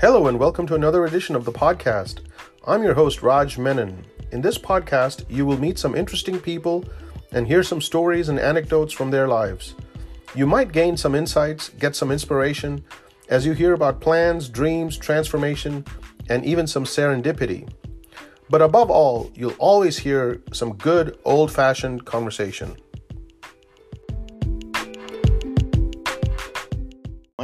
Hello, and welcome to another edition of the podcast. I'm your host, Raj Menon. In this podcast, you will meet some interesting people and hear some stories and anecdotes from their lives. You might gain some insights, get some inspiration as you hear about plans, dreams, transformation, and even some serendipity. But above all, you'll always hear some good old fashioned conversation.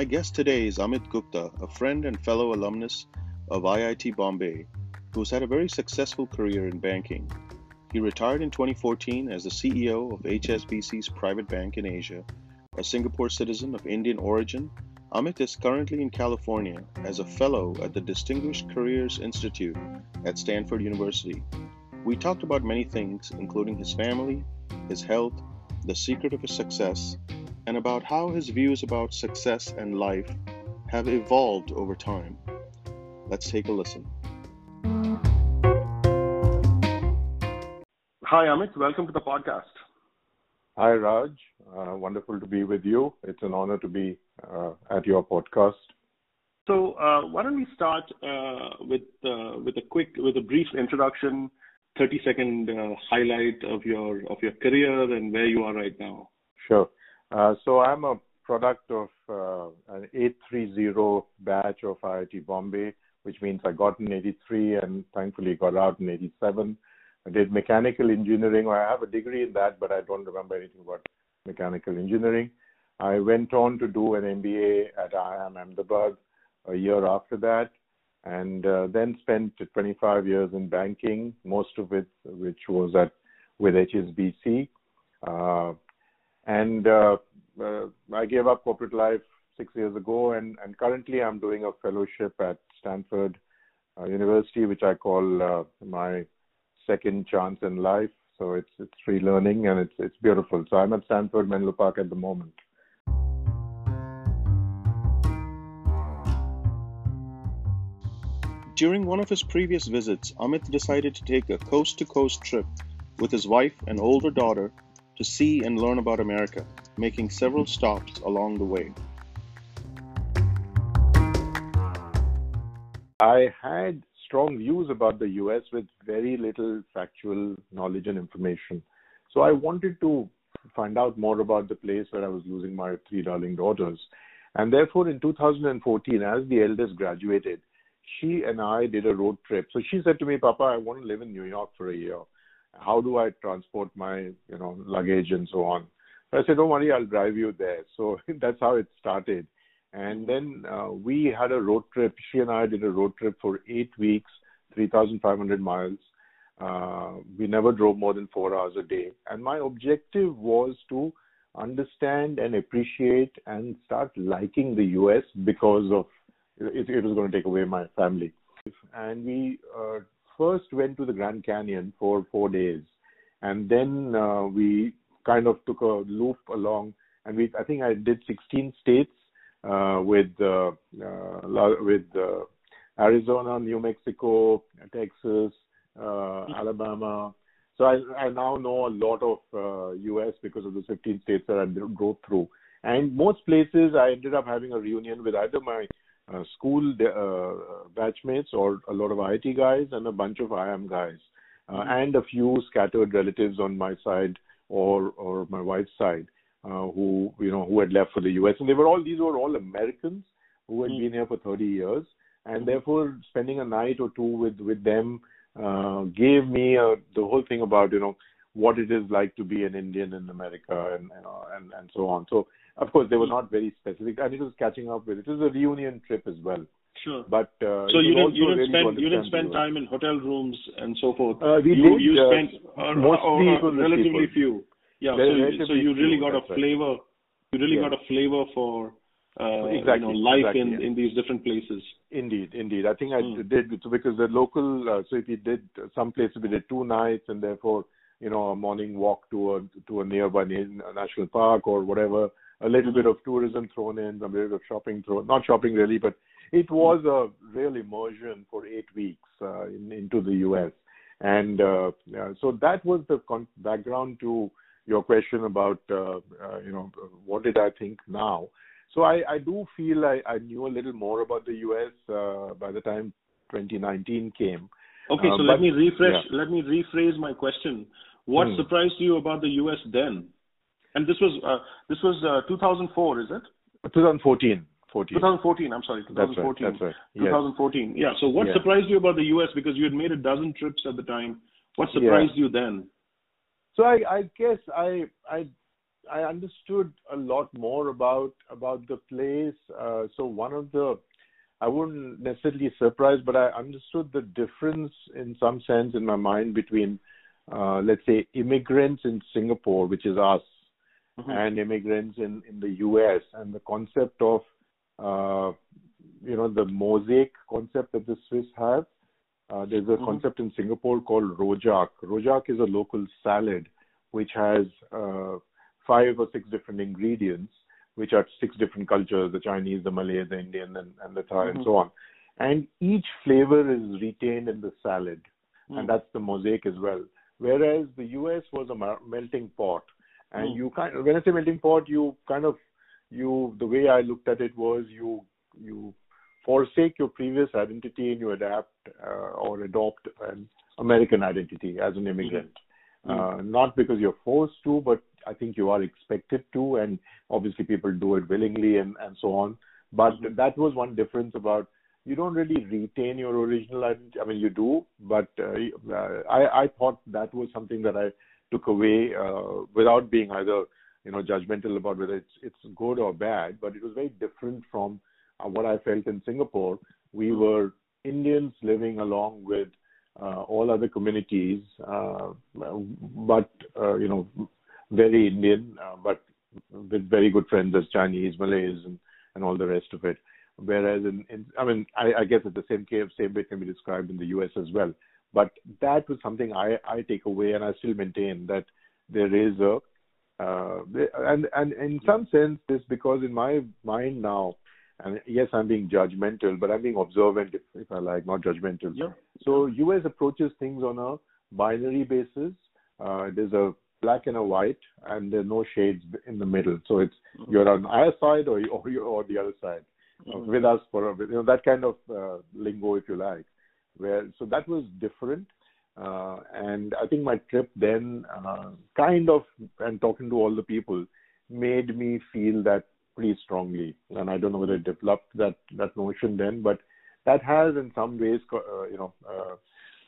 Guest today is Amit Gupta, a friend and fellow alumnus of IIT Bombay, who's had a very successful career in banking. He retired in 2014 as the CEO of HSBC's private bank in Asia. A Singapore citizen of Indian origin, Amit is currently in California as a fellow at the Distinguished Careers Institute at Stanford University. We talked about many things, including his family, his health, the secret of his success, and about how his views about success and life have evolved over time. Let's take a listen. Hi, Amit. Welcome to the podcast. Hi, Raj. Uh, wonderful to be with you. It's an honor to be uh, at your podcast. So, uh, why don't we start uh, with uh, with a quick, with a brief introduction, thirty second uh, highlight of your of your career and where you are right now. Sure. Uh, so I'm a product of uh, an 830 batch of IIT Bombay, which means I got in 83 and thankfully got out in 87. I did mechanical engineering. I have a degree in that, but I don't remember anything about mechanical engineering. I went on to do an MBA at IIM Ahmedabad a year after that, and uh, then spent 25 years in banking, most of it which was at with HSBC. Uh, and uh, uh, I gave up corporate life six years ago, and, and currently I'm doing a fellowship at Stanford uh, University, which I call uh, my second chance in life. So it's it's free learning and it's it's beautiful. So I'm at Stanford Menlo Park at the moment. During one of his previous visits, Amit decided to take a coast to coast trip with his wife and older daughter to see and learn about America, making several stops along the way. I had strong views about the US with very little factual knowledge and information. So I wanted to find out more about the place where I was losing my three darling daughters. And therefore, in 2014, as the eldest graduated, she and I did a road trip. So she said to me, Papa, I want to live in New York for a year how do I transport my you know luggage and so on. I said, don't worry, I'll drive you there. So that's how it started. And then uh, we had a road trip. She and I did a road trip for eight weeks, 3,500 miles. Uh, we never drove more than four hours a day. And my objective was to understand and appreciate and start liking the US because of it, it was going to take away my family. And we uh, first went to the Grand Canyon for four days, and then uh, we kind of took a loop along, and we I think I did 16 states uh, with uh, uh, with uh, Arizona, New Mexico, Texas, uh, Alabama. So I, I now know a lot of uh, U.S. because of the 15 states that I drove through. And most places I ended up having a reunion with either my uh, school uh, batchmates or a lot of IIT guys and a bunch of IIM guys, uh, mm-hmm. and a few scattered relatives on my side or or my wife's side uh, who you know who had left for the US, and they were all these were all Americans who had mm-hmm. been here for 30 years, and mm-hmm. therefore spending a night or two with with them uh, gave me uh, the whole thing about you know what it is like to be an Indian in America and and and so on. So of course, they were not very specific, and it was catching up with it. It was a reunion trip as well. Sure. But uh, so you didn't you didn't spend you didn't spend time in hotel rooms and so forth. Uh, we you, did. You uh, spent uh, mostly uh, relatively few. Yeah. so so you really got a flavor. Right. You really got a flavor for uh, exactly, you know, life exactly, in, yeah. in these different places. Indeed, indeed. I think I mm. did because the local. Uh, so if we did some places, we did two nights, and therefore, you know, a morning walk to a to a nearby national park or whatever a little bit of tourism thrown in, a bit of shopping thrown, not shopping really, but it was a real immersion for eight weeks uh, in, into the U.S. And uh, so that was the con- background to your question about, uh, uh, you know, what did I think now? So I, I do feel I, I knew a little more about the U.S. Uh, by the time 2019 came. Okay, so uh, let me refresh. Yeah. Let me rephrase my question. What hmm. surprised you about the U.S. then? And this was uh, this was uh, 2004, is it? 2014. 14. 2014. I'm sorry, 2014. That's right. That's right. 2014. Yes. Yeah. So what yeah. surprised you about the U.S. because you had made a dozen trips at the time? What surprised yeah. you then? So I, I guess I I I understood a lot more about about the place. Uh, so one of the I wouldn't necessarily surprised, but I understood the difference in some sense in my mind between, uh, let's say, immigrants in Singapore, which is us, mm-hmm. and immigrants in in the U.S. and the concept of, uh, you know, the mosaic concept that the Swiss have. Uh, there's a mm-hmm. concept in Singapore called rojak. Rojak is a local salad which has uh, five or six different ingredients, which are six different cultures: the Chinese, the Malay, the Indian, and, and the Thai, mm-hmm. and so on. And each flavor is retained in the salad, and that's the mosaic as well. Whereas the U.S. was a melting pot, and mm-hmm. you kind of, when I say melting pot, you kind of you the way I looked at it was you you forsake your previous identity and you adapt uh, or adopt an American identity as an immigrant. Mm-hmm. Uh, not because you're forced to, but I think you are expected to, and obviously people do it willingly and, and so on. But mm-hmm. that was one difference about you don't really retain your original identity. I mean, you do, but uh, I, I thought that was something that I took away uh, without being either you know judgmental about whether it's it's good or bad. But it was very different from uh, what I felt in Singapore. We were Indians living along with uh, all other communities, uh, but uh, you know, very Indian, uh, but with very good friends as Chinese, Malays, and, and all the rest of it. Whereas in, in I mean, I, I guess that the same case, same way can be described in the U.S. as well. But that was something I, I take away, and I still maintain that there is a uh, and and in some sense, this because in my mind now, and yes, I'm being judgmental, but I'm being observant, if, if I like, not judgmental. Yeah. So US approaches things on a binary basis. Uh, there's a black and a white, and there are no shades in the middle. So it's mm-hmm. you're on our side or or, you're, or the other side. Uh, mm-hmm. with us for a, you know that kind of uh, lingo, if you like. Where so that was different. Uh, and I think my trip then uh, kind of, and talking to all the people, made me feel that pretty strongly. And I don't know whether it developed that that notion then, but that has in some ways, uh, you know, uh,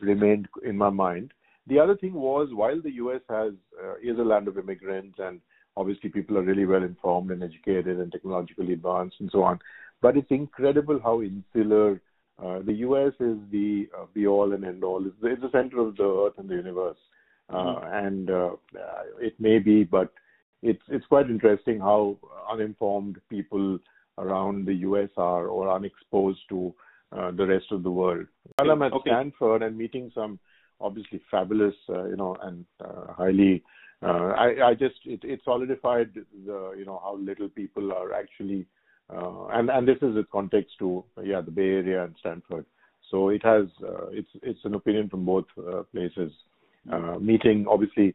remained in my mind. The other thing was while the U.S. has uh, is a land of immigrants and obviously people are really well informed and educated and technologically advanced and so on, but it's incredible how insular uh, the U.S. is the uh, be all and end all. It's the, it's the center of the earth and the universe, uh, mm-hmm. and uh, it may be, but it's it's quite interesting how uninformed people around the U.S. are or unexposed to uh, the rest of the world. While I'm at okay. Stanford and meeting some obviously fabulous, uh, you know, and uh, highly, uh, I, I just it, it solidified the you know how little people are actually, uh, this is in context to yeah the Bay Area and Stanford. So it has uh, it's it's an opinion from both uh, places. Uh, meeting obviously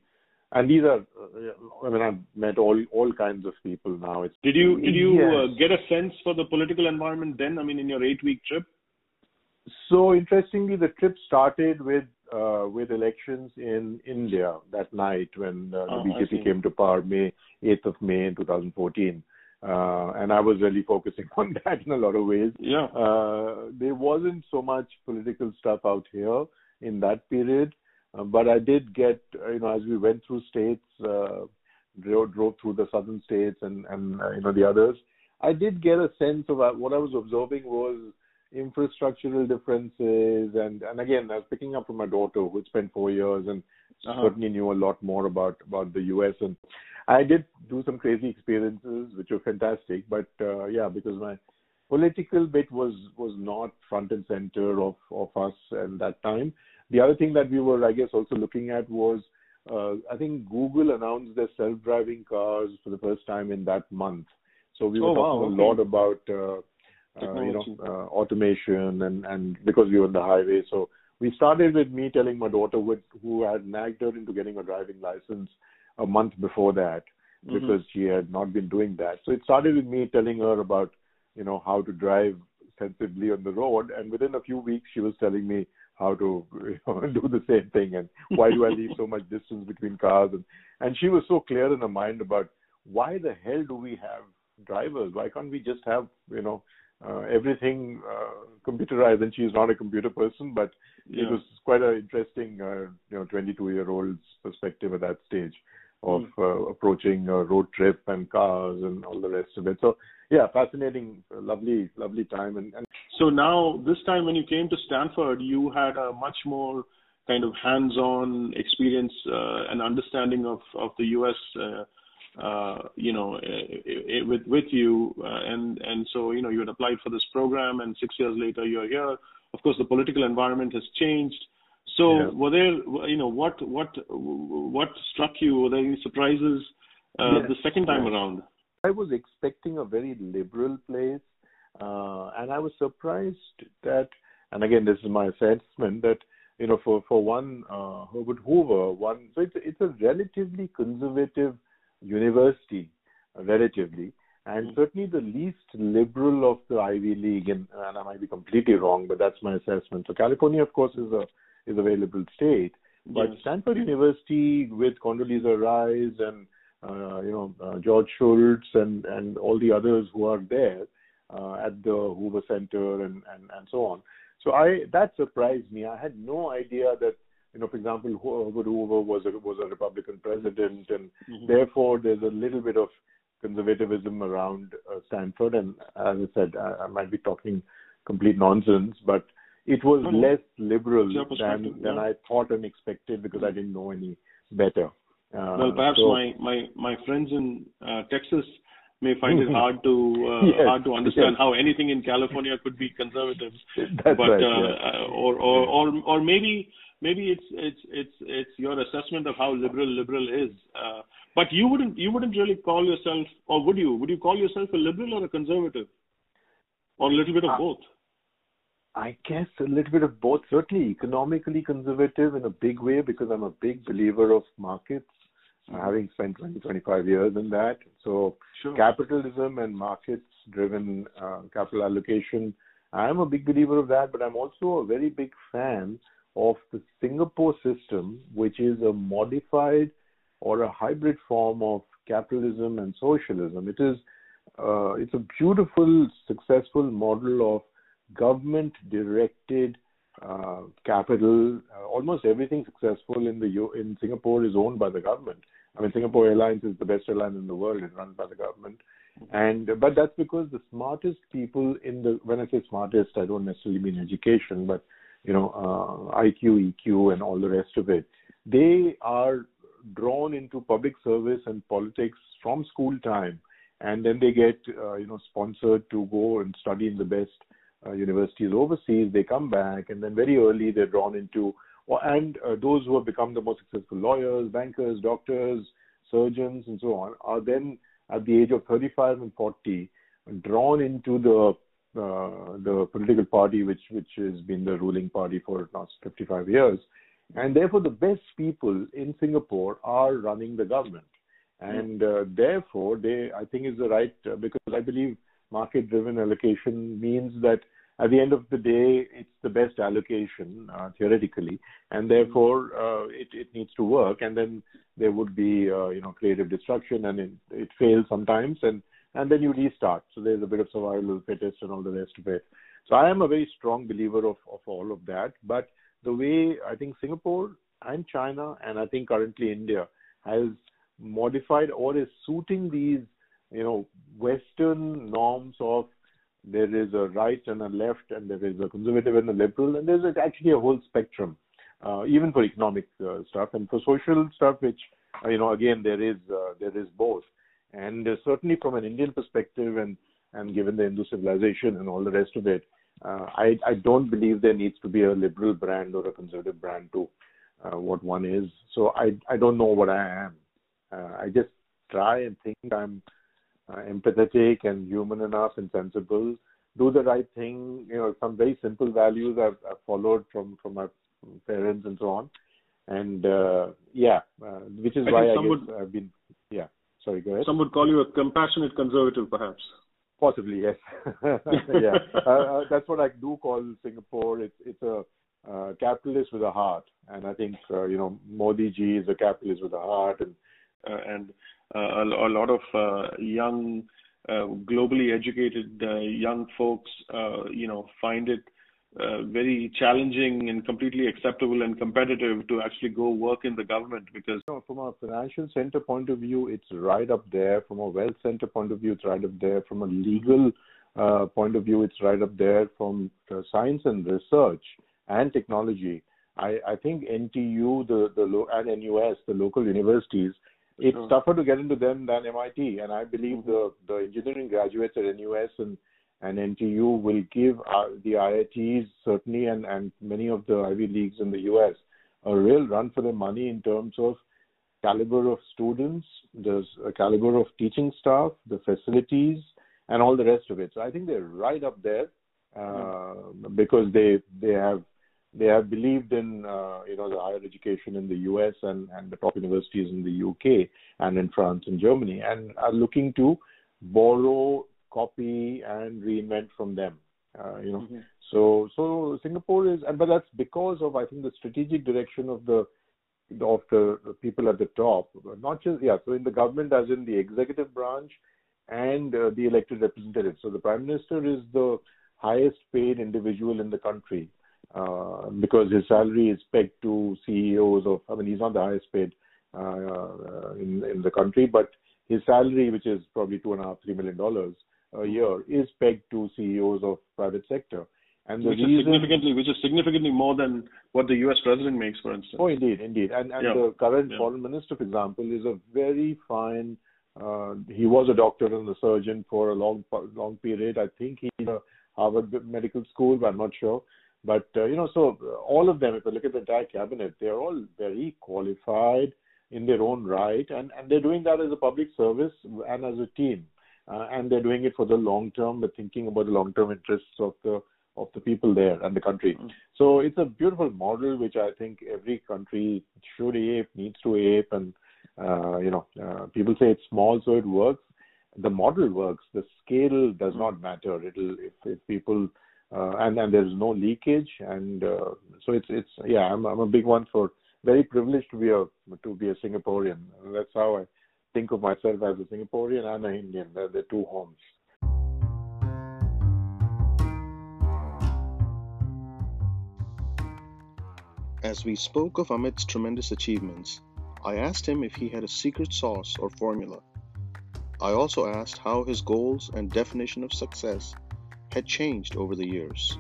and these are uh, I mean I've met all all kinds of people now. It's did you did you yes. uh, get a sense for the political environment then? I mean, in your eight week trip. So interestingly, the trip started with uh, with elections in India that night when uh, the oh, BJP came to power, May 8th of May 2014. Uh, and I was really focusing on that in a lot of ways. Yeah. Uh, there wasn't so much political stuff out here in that period. Uh, but I did get, uh, you know, as we went through states, uh, drove, drove through the southern states and, and uh, you know, the others, I did get a sense of what I was observing was infrastructural differences. And, and again, I was picking up from my daughter who had spent four years and uh-huh. certainly knew a lot more about, about the U.S. And I did do some crazy experiences, which were fantastic. But uh, yeah, because my political bit was was not front and center of of us at that time. The other thing that we were, I guess, also looking at was, uh, I think Google announced their self-driving cars for the first time in that month. So we were oh, talking wow, okay. a lot about, uh, uh, you know, uh, automation and and because we were on the highway. So we started with me telling my daughter, who had nagged her into getting a driving license a month before that, mm-hmm. because she had not been doing that. So it started with me telling her about, you know, how to drive sensibly on the road, and within a few weeks, she was telling me how to you know, do the same thing and why do I leave so much distance between cars and and she was so clear in her mind about why the hell do we have drivers? Why can't we just have you know uh, everything uh, computerized? And she's not a computer person, but yeah. it was quite an interesting uh, you know 22 year old's perspective at that stage of mm. uh, approaching a road trip and cars and all the rest of it. So yeah, fascinating, lovely, lovely time. And, and so now this time when you came to Stanford, you had a much more kind of hands-on experience uh, and understanding of of the U.S. Uh, uh, you know, with with you, uh, and and so you know you had applied for this program, and six years later you're here. Of course, the political environment has changed. So, yeah. were there, you know, what what what struck you? Were there any surprises uh, yes. the second time around? I was expecting a very liberal place, uh, and I was surprised that. And again, this is my assessment that you know, for for one, uh, Herbert Hoover, one. So it's it's a relatively conservative university, relatively, and mm-hmm. certainly the least liberal of the Ivy League. And, and I might be completely wrong, but that's my assessment. So California, of course, is a is a very liberal state, but yes. Stanford University with Condoleezza Rice and uh, you know uh, George Shultz and and all the others who are there uh, at the Hoover Center and, and and so on. So I that surprised me. I had no idea that you know, for example, Herbert Hoover was a was a Republican president, and mm-hmm. therefore there's a little bit of conservatism around uh, Stanford. And as I said, I, I, might be talking complete nonsense, but it was mm-hmm. less liberal than than I thought and expected because I didn't know any better. Uh, well, perhaps so, my my my friends in uh, Texas may find it hard to uh, yes, hard to understand yes. how anything in California could be conservative. That's but right, uh, yeah. Uh, or or or or maybe maybe it's it's it's it's your assessment of how liberal liberal is. Uh, but you wouldn't you wouldn't really call yourself, or would you? Would you call yourself a liberal or a conservative, or a little bit of uh, both? I guess a little bit of both. Certainly economically conservative in a big way because I'm a big believer of markets, mm-hmm. having spent 20, 25 years in that. So sure. capitalism and markets-driven uh, capital allocation. I'm a big believer of that, but I'm also a very big fan of the Singapore system, which is a modified or a hybrid form of capitalism and socialism. It is uh, it's a beautiful, successful model of government-directed uh, capital. Uh, almost everything successful in the U- in Singapore is owned by the government. I mean, Singapore Airlines is the best airline in the world. It's run by the government, and but that's because the smartest people in the when I say smartest, I don't necessarily mean education, but you know, uh, IQ, EQ, and all the rest of it. They are drawn into public service and politics from school time, and then they get, uh, you know, sponsored to go and study in the best uh, universities overseas. They come back, and then very early they're drawn into, and uh, those who have become the most successful lawyers, bankers, doctors, surgeons, and so on, are then at the age of 35 and 40 drawn into the uh, the political party which which has been the ruling party for last 55 years, and therefore the best people in Singapore are running the government, and uh, therefore they I think is the right uh, because I believe market-driven allocation means that at the end of the day it's the best allocation uh, theoretically, and therefore uh, it it needs to work, and then there would be uh, you know creative destruction and it, it fails sometimes. And and then you restart. So there's a bit of survival fittest and all the rest of it. So I am a very strong believer of, of all of that. But the way I think Singapore and China and I think currently India has modified or is suiting these, you know, Western norms of there is a right and a left and there is a conservative and a liberal and there's actually a whole spectrum, uh, even for economic uh, stuff and for social stuff, which, you know, again, there is, uh, there is both. And uh, certainly from an Indian perspective, and and given the Hindu civilization and all the rest of it, uh, I I don't believe there needs to be a liberal brand or a conservative brand to uh, what one is. So I I don't know what I am. Uh, I just try and think I'm uh, empathetic and human enough and sensible. Do the right thing. You know, some very simple values I've, I've followed from from my parents and so on. And uh, yeah, uh, which is I why I guess would... I've been yeah sorry, go ahead. Some would call you a compassionate conservative, perhaps. Possibly, yes. yeah, uh, uh, that's what I do call Singapore. It's it's a uh, capitalist with a heart, and I think uh, you know Modi ji is a capitalist with a heart, and uh, and uh, a, a lot of uh, young, uh, globally educated uh, young folks, uh, you know, find it uh, very challenging and completely acceptable and competitive to actually go work in the government because you know, from a financial center point of view it's right up there from a wealth center point of view it's right up there from a legal uh, point of view it's right up there from uh, science and research and technology i i think ntu the the lo- and nus the local universities it's sure. tougher to get into them than mit and i believe mm-hmm. the the engineering graduates at nus and and NTU will give uh, the IITs certainly and, and many of the Ivy Leagues in the US a real run for their money in terms of caliber of students, the caliber of teaching staff, the facilities, and all the rest of it. So I think they're right up there uh, mm-hmm. because they they have they have believed in uh, you know the higher education in the US and, and the top universities in the UK and in France and Germany and are looking to borrow copy and reinvent from them. Uh, you know, mm-hmm. so so Singapore is, and but that's because of I think the strategic direction of the of the people at the top, not just yeah. So in the government, as in the executive branch and uh, the elected representatives. So the prime minister is the highest paid individual in the country uh, because his salary is pegged to CEOs of. I mean, he's not the highest paid uh, uh, in in the country, but his salary, which is probably two and a half, three million dollars, a year is pegged to CEOs of private sector. And which reason, is significantly, which is significantly more than what the U.S. president makes, for instance. Oh, indeed, indeed. And and yeah. the current yeah. foreign minister, for example, is a very fine. Uh, he was a doctor and a surgeon for a long long period. I think he's a Harvard Medical School, but I'm not sure. But uh, you know, so all of them, if you look at the entire cabinet, they're all very qualified in their own right, and and they're doing that as a public service and as a team uh, and they're doing it for the long term. They're thinking about the long term interests of the of the people there and the country. Mm-hmm. So it's a beautiful model which I think every country should ape, needs to ape, and uh, you know, uh, people say it's small, so it works. The model works. The scale does mm-hmm. not matter. It'll if, if people uh, and and there's no leakage, and uh, so it's it's yeah. I'm I'm a big one for very privileged to be a to be a Singaporean. That's how I think of myself as a Singaporean and an Indian. They're the two homes. As we spoke of Amit's tremendous achievements, I asked him if he had a secret sauce or formula. I also asked how his goals and definition of success had changed over the years.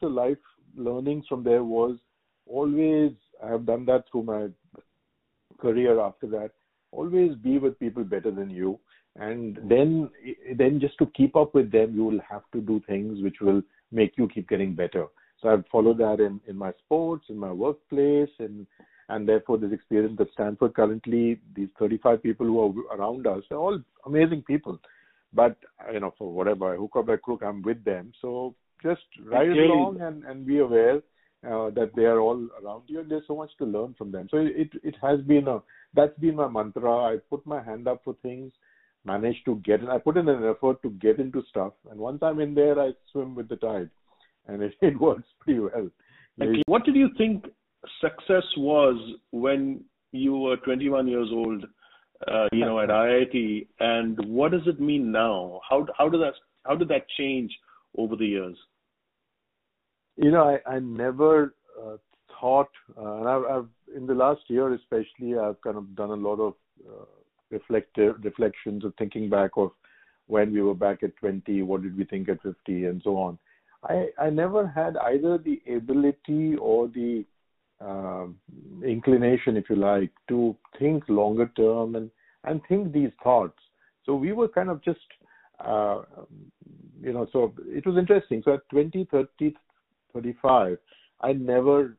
The life learnings from there was always I have done that through my career after that. Always be with people better than you, and then then just to keep up with them, you will have to do things which will make you keep getting better. So I've followed that in in my sports, in my workplace, and and therefore this experience at Stanford currently, these 35 people who are around us, they're all amazing people. But you know, for whatever hook or by crook, I'm with them. So just ride along and and be aware uh, that they are all around you and there's so much to learn from them. So it it has been a that's been my mantra. I put my hand up for things managed to get in i put in an effort to get into stuff and once i'm in there i swim with the tide and it, it works pretty well. Okay. what did you think success was when you were 21 years old uh, you know at iit and what does it mean now? How how does that how did that change over the years you know, I, I never uh, thought, uh, and I've, I've, in the last year especially, I've kind of done a lot of uh, reflective reflections of thinking back of when we were back at 20, what did we think at 50, and so on. I, I never had either the ability or the uh, inclination, if you like, to think longer term and, and think these thoughts. So we were kind of just, uh, you know, so it was interesting. So at 20, 30, 35, I never,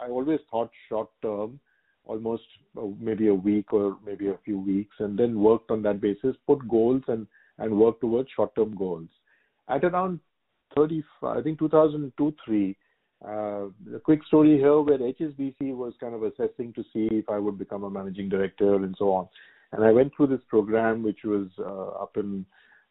I always thought short term, almost uh, maybe a week or maybe a few weeks, and then worked on that basis, put goals and and work towards short term goals. At around 35, I think 2002 3, Uh, a quick story here where HSBC was kind of assessing to see if I would become a managing director and so on. And I went through this program, which was uh, up in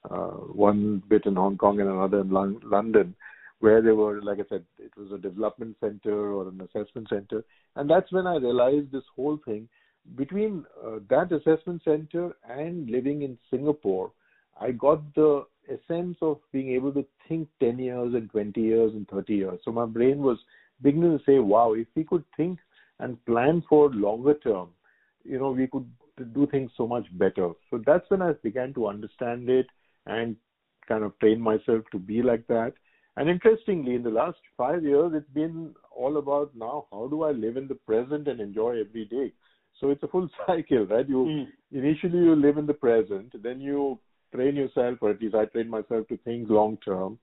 uh, one bit in Hong Kong and another in Lon- London, where they were, like I said, it was a development center or an assessment center. And that's when I realized this whole thing between uh, that assessment center and living in Singapore, I got the essence of being able to think 10 years and 20 years and 30 years. So my brain was beginning to say, wow, if we could think and plan for longer term, you know, we could do things so much better. So that's when I began to understand it and kind of train myself to be like that. And interestingly, in the last five years, it's been all about now how do I live in the present and enjoy every day. So it's a full cycle, right? You mm. initially you live in the present, then you train yourself, or at least I train myself to think long term.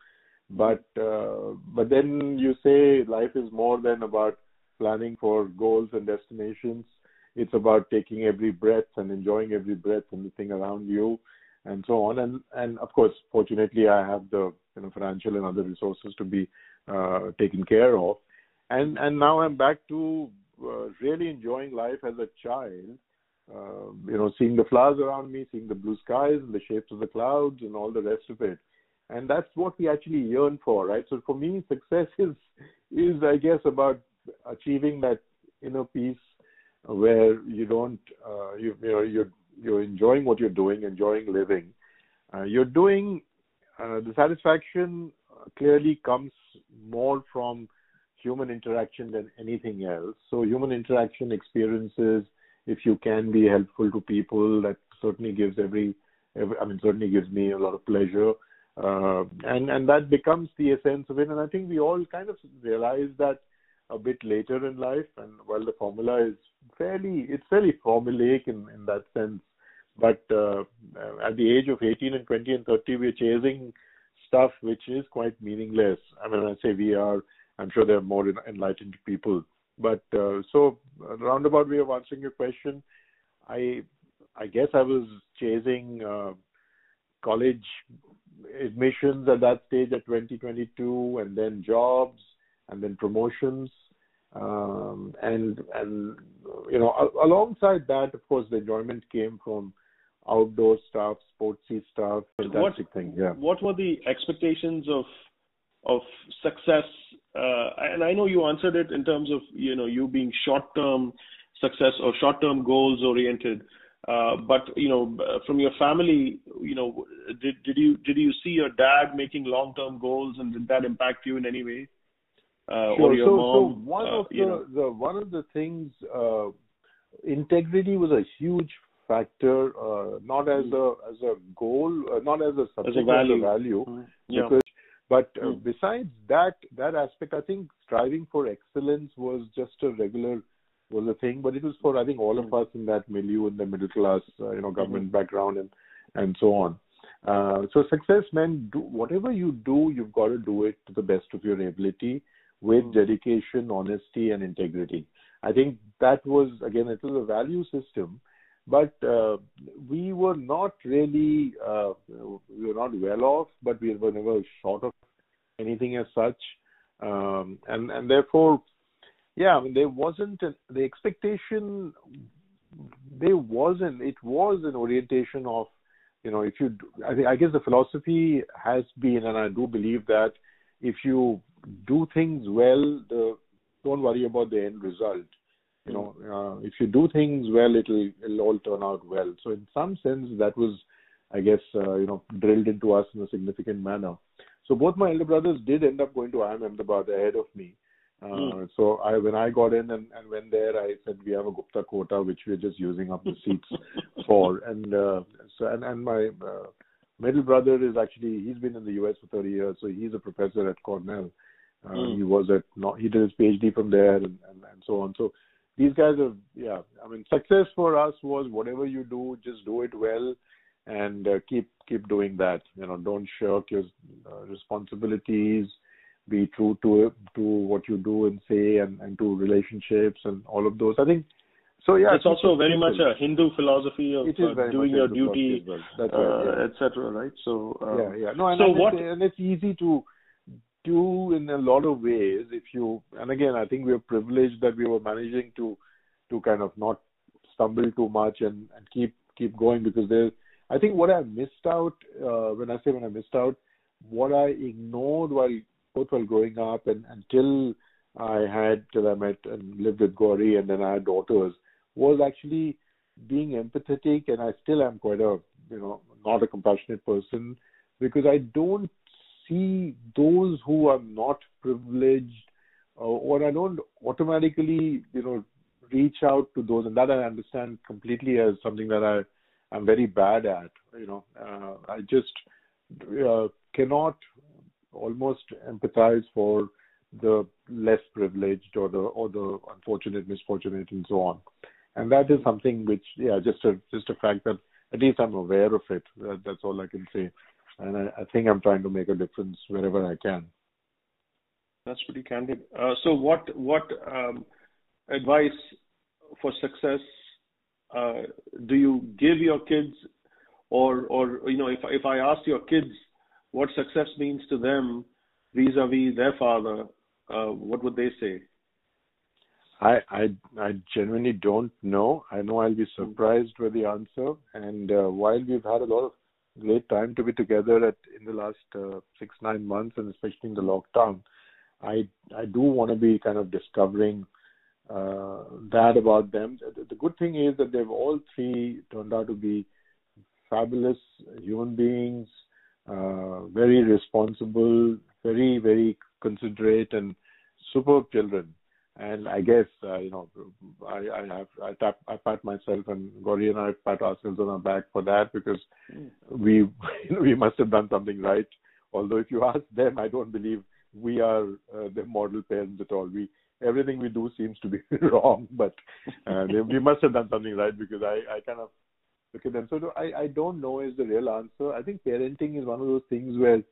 But uh, but then you say life is more than about planning for goals and destinations. It's about taking every breath and enjoying every breath and the thing around you, and so on. And and of course, fortunately, I have the you know financial and other resources to be uh, taken care of. And and now I'm back to uh, really enjoying life as a child. Uh, you know, seeing the flowers around me, seeing the blue skies and the shapes of the clouds and all the rest of it. And that's what we actually yearn for, right? So for me, success is is I guess about achieving that inner peace where you don't uh, you, you know you're you're enjoying what you're doing, enjoying living. Uh, you're doing uh, the satisfaction clearly comes more from human interaction than anything else. So human interaction experiences, if you can be helpful to people, that certainly gives every, every I mean, certainly gives me a lot of pleasure. Uh, and and that becomes the essence of it. And I think we all kind of realize that a bit later in life. And while the formula is fairly, it's fairly formulaic in in that sense. But uh, at the age of 18 and 20 and 30, we're chasing stuff which is quite meaningless. I mean, I say we are I'm sure there are more enlightened people. But uh, so, roundabout way of answering your question, I I guess I was chasing uh, college admissions at that stage at 2022, and then jobs, and then promotions, um, and and you know alongside that, of course, the enjoyment came from outdoor stuff, sportsy stuff, fantastic what, thing. Yeah. What were the expectations of of success uh, and I know you answered it in terms of, you know, you being short-term success or short-term goals oriented. Uh, but you know, from your family, you know, did did you did you see your dad making long-term goals, and did that impact you in any way? Uh, sure. so, mom, so one of the, the one of the things, uh, integrity was a huge factor, uh, not as hmm. a as a goal, uh, not as a subject, as a value, as a value mm. yeah. because but uh, mm. besides that that aspect, I think striving for excellence was just a regular was a thing. But it was for I think all mm. of hmm. us in that milieu in the middle class, uh, you know, government mm-hmm. background and and so on. Uh, so success meant do whatever you do, you've got to do it to the best of your ability with mm. dedication, honesty, and integrity. I think that was again it was a value system but uh, we were not really uh, we were not well off, but we were never short of anything as such, um, and and therefore, yeah, I mean there wasn't a, the expectation. There wasn't. It was an orientation of, you know, if you. I think I guess the philosophy has been, and I do believe that if you do things well, the don't worry about the end result. You know uh, if you do things well it'll it'll all turn out well. So in some sense that was i guess uh, you know drilled into us in a significant manner. So both my elder brothers did end up going to IIM Ahmedabad ahead of me. Uh, mm. so I when I got in and, and went there I said we have a Gupta quota which we're just using up the seats for. And uh, so and and my uh, middle brother is actually he's been in the US for 30 years so he's a professor at Cornell uh, mm. he was at no, he did his PhD from there and, and, and so on so these guys are yeah i mean success for us was whatever you do just do it well and uh, keep keep doing that you know don't shirk your uh, responsibilities be true to to what you do and say and and to relationships and all of those i think so yeah it's also very much a hindu philosophy of uh, doing your duty well. right, yeah. Uh, etc right so uh, yeah yeah no and, so and what it's, and it's easy to do in a lot of ways if you and again I think we are privileged that we were managing to to kind of not stumble too much and, and keep keep going because there's I think what I missed out uh, when I say when I missed out, what I ignored while both while growing up and until I had till I met and lived with Gauri and then I had daughters was actually being empathetic and I still am quite a you know not a compassionate person because I don't see those who are not privileged uh, or I don't automatically you know reach out to those. And that I understand completely as something that I I'm very bad at you know. Uh, I just uh, cannot almost empathize for the less privileged or the or the unfortunate misfortunate and so on. And that is something which yeah just a just a fact that at least I'm aware of it. That, that's all I can say and I, I, think I'm trying to make a difference wherever I can. That's pretty candid. Uh, so what what um, advice for success uh, do you give your kids? Or or you know if if I ask your kids what success means to them vis-a-vis their father uh, what would they say? I, I I genuinely don't know. I know I'll be surprised with the answer. And uh, while we've had a lot of great time to be together at in the last uh, six nine months, and especially in the lockdown, I I do want to be kind of discovering uh, that about them. The, the good thing is that they've all three turned out to be fabulous human beings, uh, very responsible, very very considerate, and superb children and I guess uh, you know I, I have I tap I pat myself and Gauri and I pat ourselves on our back for that because mm. we you know, we must have done something right. Although if you ask them, I don't believe we are uh, the model parents at all. We everything we do seems to be wrong, but uh, they, we must have done something right because I I kind of look at them. So I I don't know is the real answer. I think parenting is one of those things where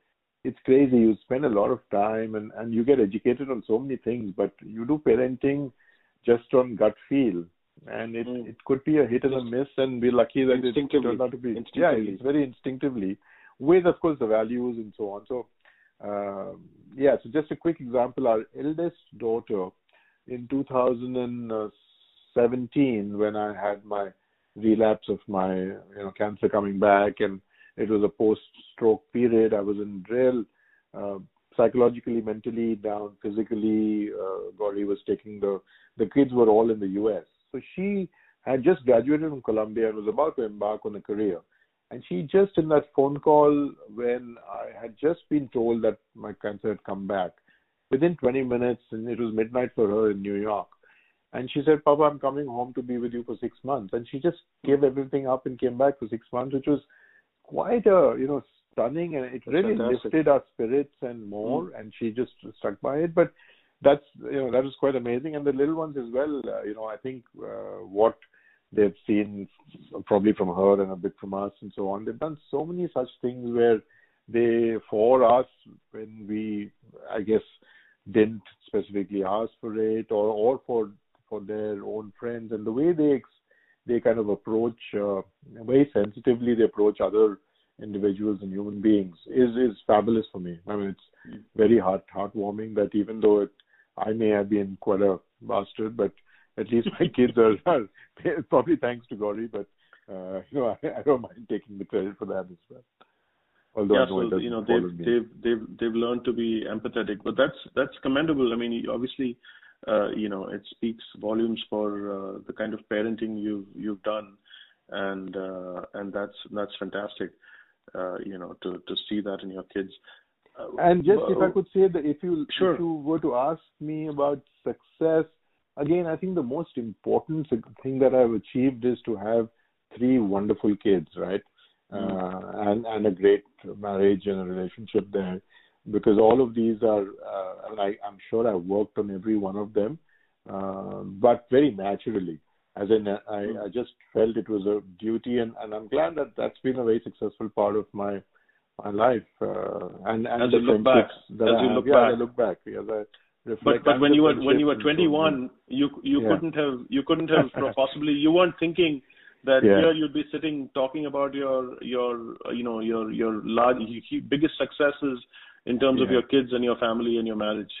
it's crazy. You spend a lot of time and, and you get educated on so many things, but you do parenting just on gut feel. And it, mm. it could be a hit and a miss, and we're lucky that it turned out to be. Yeah, it's very instinctively, with of course the values and so on. So, uh, yeah. So just a quick example: our eldest daughter, in 2017, when I had my relapse of my you know cancer coming back, and it was a post-stroke period. I was in real uh, psychologically, mentally down, physically. Uh, Gauri was taking the the kids were all in the U.S. So she had just graduated from Columbia and was about to embark on a career. And she just in that phone call when I had just been told that my cancer had come back, within 20 minutes, and it was midnight for her in New York. And she said, Papa, I'm coming home to be with you for six months. And she just gave everything up and came back for six months, which was quite a you know stunning and it really Fantastic. lifted our spirits and more mm. and she just stuck by it but that's you know that was quite amazing and the little ones as well uh, you know i think uh, what they've seen probably from her and a bit from us and so on they've done so many such things where they for us when we i guess didn't specifically ask for it or or for for their own friends and the way they they kind of approach uh, very sensitively. They approach other individuals and human beings is is fabulous for me. I mean, it's very heart heartwarming that even though it, I may have been quite a bastard, but at least my kids are, are probably thanks to Gauri, but uh, you know I, I don't mind taking the credit for that as well. Although yeah, so you know they've they've they've they've learned to be empathetic, but that's that's commendable. I mean, obviously you know, it speaks volumes for uh, the kind of parenting you've you've done, and uh, and that's that's fantastic. Uh, you know, to to see that in your kids. Uh, and just if I could say that if you sure. if you were to ask me about success, again, I think the most important thing that I've achieved is to have three wonderful kids, right? Mm. and and a great marriage and a relationship there because all of these are, uh, I, I'm sure I've worked on every one of them, uh, but very naturally. As in, I, I just felt it was a duty, and, and I'm glad that that's been a very successful part of my my life. Uh, and and as the look back, as I you look yeah, back, I look back. Yes, I but but when you were when you were 21, you you yeah. couldn't have you couldn't have possibly you weren't thinking that yeah. here you'd be sitting talking about your your you know your your large biggest successes in terms Yeah. of your kids and your family and your marriage.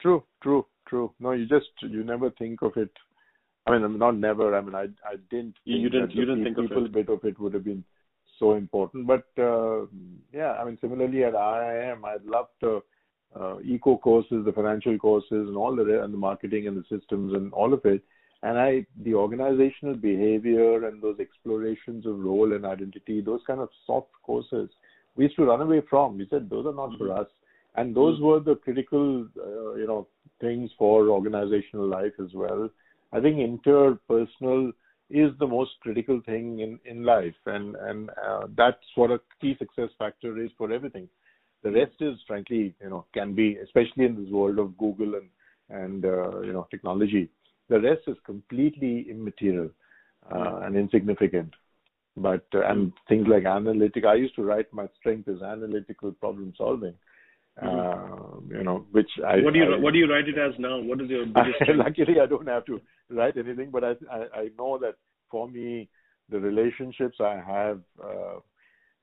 True, true, true. No, you just you never think of it. I mean, not never. I mean, I I didn't. You- you didn't- you didn't think of it. bit of it would have been so important. But uh, yeah, I mean, similarly at IIM, I loved the uh, eco courses, the financial courses, and all the and the marketing and the systems and all of it. And I, the organizational behavior and those explorations of role and identity, those kind of soft courses, we used to run away from. We said those are not for us. And those were the critical, uh, you know, things for organizational life as well. I think interpersonal is the most critical thing in, in life, and and uh, that's what a key success factor is for everything. The rest is, frankly, you know, can be, especially in this world of Google and and uh, you know technology. The rest is completely immaterial uh, and insignificant. But uh, and things like analytic, I used to write my strength is analytical problem solving. Uh, you know, which I what do you I, what do you write it as now? What is your strength? luckily I don't have to write anything, but I, I I know that for me the relationships I have, uh,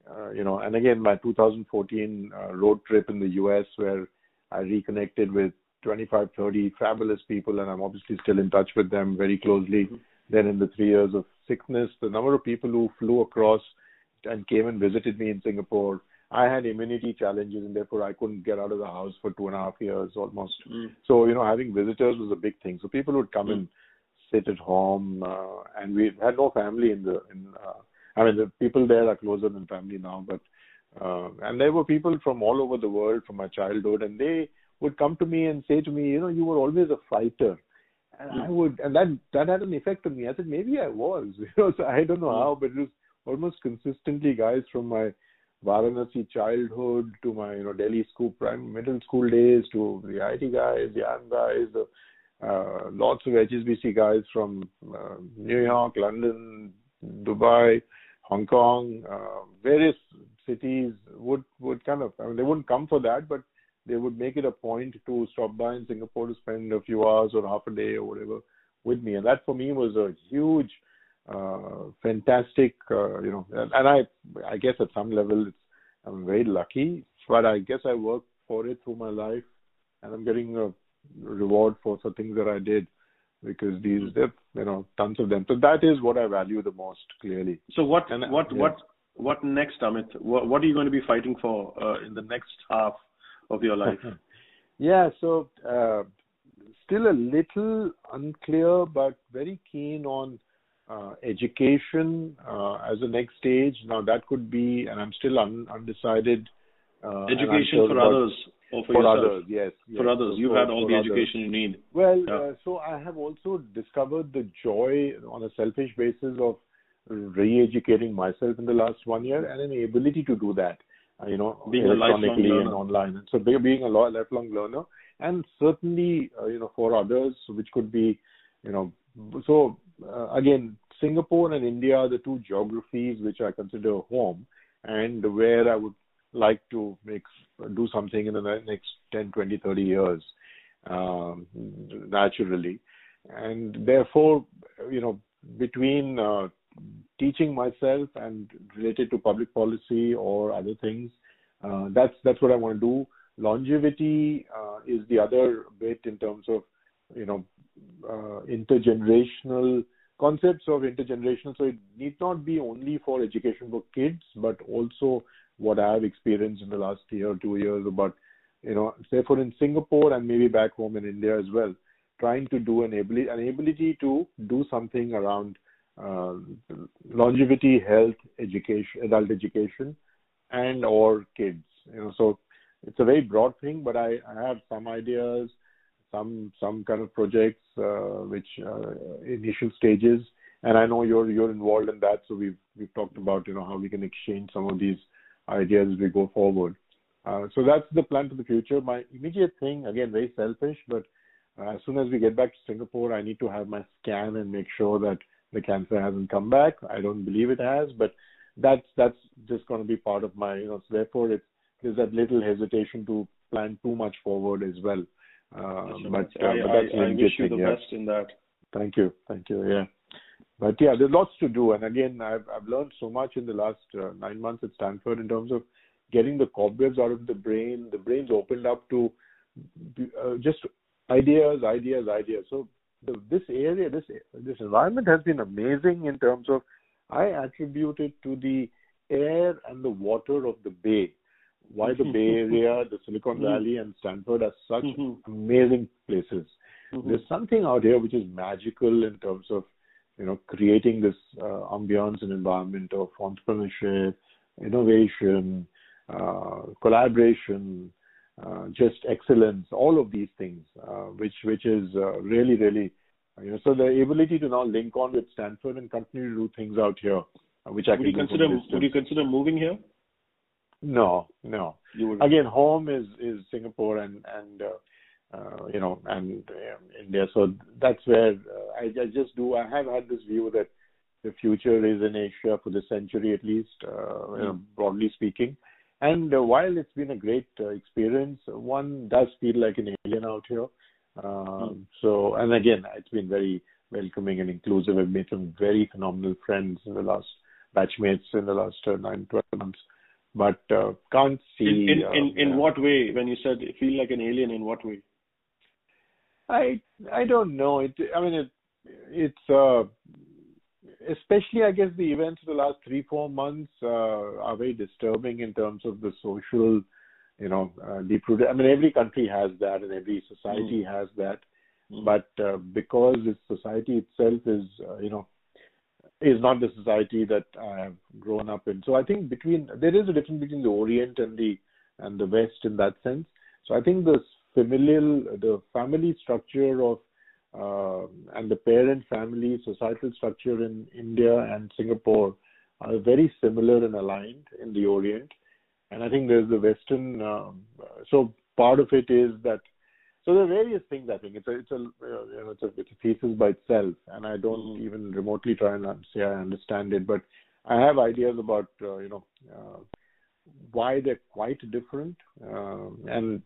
uh, you know, and again my 2014 uh, road trip in the U.S. where I reconnected with 25, 30 fabulous people, and I'm obviously still in touch with them very closely. Then in the three years of sickness, the number of people who flew across and came and visited me in Singapore. I had immunity challenges and therefore I couldn't get out of the house for two and a half years almost. Mm. So, you know, having visitors was a big thing. So people would come Mm. and sit at home, uh, and we had no family in the, in, uh, I mean, the people there are closer than family now, but, uh, and there were people from all over the world from my childhood and they would come to me and say to me, you know, you were always a fighter. And I would, and that, that had an effect on me. I said, maybe I was, you know, so I don't know how, but it was almost consistently guys from my Varanasi childhood to my you know Delhi school prime middle school days to the IIT guys, the young guys, the, uh, lots of HSBC guys from uh, New York, London, Dubai, Hong Kong, uh, various cities would would kind of I mean they wouldn't come for that, but they would make it a point to stop by in Singapore to spend a few hours or half a day or whatever with me, and that for me was a huge uh, fantastic, uh, you know, and, and I, I guess at some level, it's, I'm very lucky, but I guess I worked for it through my life, and I'm getting a reward for the things that I did because these, there, you know, tons of them. So that is what I value the most, clearly. So what And, uh, what yeah. what what next, Amit? What, what are you going to be fighting for uh, in the next half of your life? Yeah, so uh, still a little unclear, but very keen on uh, education uh, as a next stage. Now that could be, and I'm still un- undecided. Uh, education for others or for, For others, yes. For others, you've for- had all the others. education you need. Well, Yeah. uh, so I have also discovered the joy on a selfish basis of re-educating myself in the last one year and an ability to do that, you know, Being a lifelong electronically and learner. online. And so being a lo- lifelong learner and certainly, uh, you know, for others, which could be, you know, so uh, again, Singapore and India are the two geographies which I consider home and where I would like to make do something in the next 10, 20, 30 years um, naturally. And therefore, you know, between uh, teaching myself and related to public policy or other things, uh, that's that's what I want to do. Longevity uh, is the other bit in terms of, you know, uh, intergenerational concepts of intergenerational. So it need not be only for education for kids, but also what I have experienced in the last year two years about, you know, say for in Singapore and maybe back home in India as well, trying to do an ability, an ability to do something around longevity, health, education, adult education, and or kids. You know, so it's a very broad thing, but I, I have some ideas, some some kind of projects uh, which uh, initial stages, and I know you're you're involved in that. So we've we've talked about you know how we can exchange some of these ideas as we go forward. Uh, so that's the plan for the future. My immediate thing, again, very selfish, but uh, as soon as we get back to Singapore, I need to have my scan and make sure that the cancer hasn't come back. I don't believe it has, but that's that's just going to be part of my, you know. So therefore, it's there's that little hesitation to plan too much forward as well. Uh, but, uh, I, but that's I, I wish you the yeah. best in that. Thank you, thank you. Yeah, but yeah, there's lots to do, and again, I've I've learned so much in the last uh, nine months at Stanford in terms of getting the cobwebs out of the brain. The brain's opened up to uh, just ideas, ideas, ideas. So the, this area, this this environment has been amazing in terms of. I attribute it to the air and the water of the Bay. Why the Bay Area, the Silicon mm-hmm. Valley, and Stanford are such mm-hmm. amazing places. Mm-hmm. There's something out here which is magical in terms of you know creating this uh, ambiance and environment of entrepreneurship, innovation, uh, collaboration, uh, just excellence, all of these things, uh, which which is uh, really really you know so the ability to now link on with Stanford and continue to do things out here, which I would you consider would you consider moving here? No, no. Again, home is is Singapore and and uh, you know, and uh, India. So that's where uh, I, I just do. I have had this view that the future is in Asia for the century at least, uh, mm. you know, hmm. broadly speaking. And uh, while it's been a great uh, experience, one does feel like an alien out here. Um, mm. So, and again, it's been very welcoming and inclusive. I've made some very phenomenal friends in the last batchmates in the last uh, nine, 12 months. But uh, can't see. In in, uh, in, in what way? When you said feel like an alien, in what way? I I don't know. It I mean it it's uh especially I guess the events of the last three four months uh, are very disturbing in terms of the social you know uh, deep rooted. I mean every country has that and every society mm. has that, mm. but uh, because its society itself is uh, you know is not the society that I have grown up in. So I think between there is a difference between the Orient and the and the West in that sense. So I think the familial, the family structure of uh, and the parent family societal structure in India and Singapore are very similar and aligned in the Orient. And I think there's the Western. Um, so part of it is that. So there are various things. I think it's a it's a you know it's a it's a thesis by itself, and I don't mm-hmm. even remotely try and say I understand it, but I have ideas about uh, you know uh, why they're quite different, um, and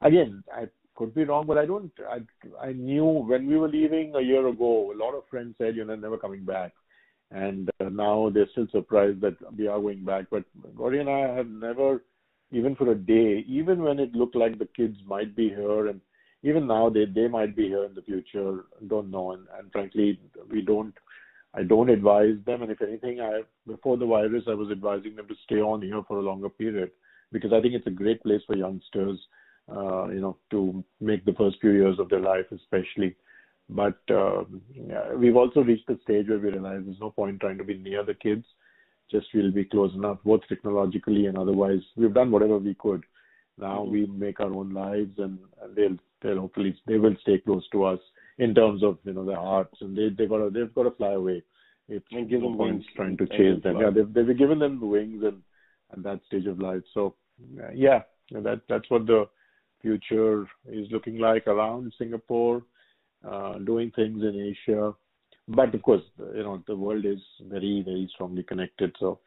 again, I could be wrong, but I don't. I I knew when we were leaving a year ago, a lot of friends said, "You're never coming back," and uh, now they're still surprised that we are going back. But Gauri and I have never, even for a day, even when it looked like the kids might be here, and even now they they might be here in the future. Don't know, and, and frankly, we don't. I don't advise them, and if anything, I before the virus, I was advising them to stay on here for a longer period because I think it's a great place for youngsters uh, you know, to make the first few years of their life, especially. But uh, yeah, we've also reached the stage where we realize there's no point trying to be near the kids. Just we'll be close enough, both technologically and otherwise. We've done whatever we could. Now mm-hmm. we make our own lives, and, and they'll they'll hopefully they will stay close to us in terms of you know their hearts, and they they got to they've got to fly away. It's and give no them wings, trying to chase them. Yeah, they've they've given them wings and at that stage of life. So yeah, that that's what the future is looking like around Singapore, uh, doing things in Asia. But of course, you know, the world is very, very strongly connected. So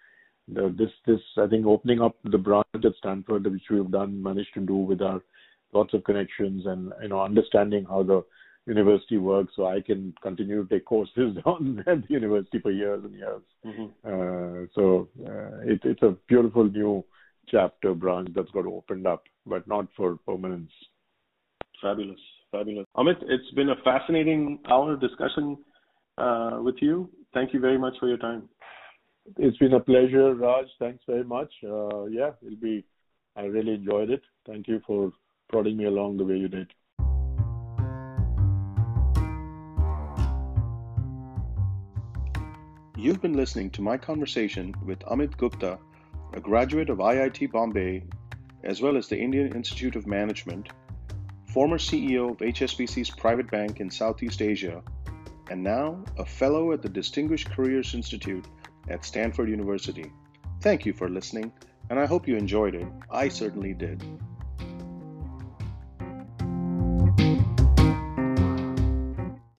the, this, this, I think, opening up the branch at Stanford, which we've done, managed to do with our lots of connections and you know, understanding how the university works, so I can continue to take courses on at the university for years and years. Mm-hmm. Uh, so uh, it, it's a beautiful new chapter branch that's got opened up, but not for permanence. Fabulous, fabulous. Amit, it's been a fascinating hour discussion uh, with you. Thank you very much for your time. It's been a pleasure, Raj. Thanks very much. Uh, yeah, it'll be. I really enjoyed it. Thank you for prodding me along the way you did. You've been listening to my conversation with Amit Gupta a graduate of IIT Bombay, as well as the Indian Institute of Management, former CEO of HSBC's private bank in Southeast Asia, and now a fellow at the Distinguished Careers Institute at Stanford University. Thank you for listening, and I hope you enjoyed it. I certainly did.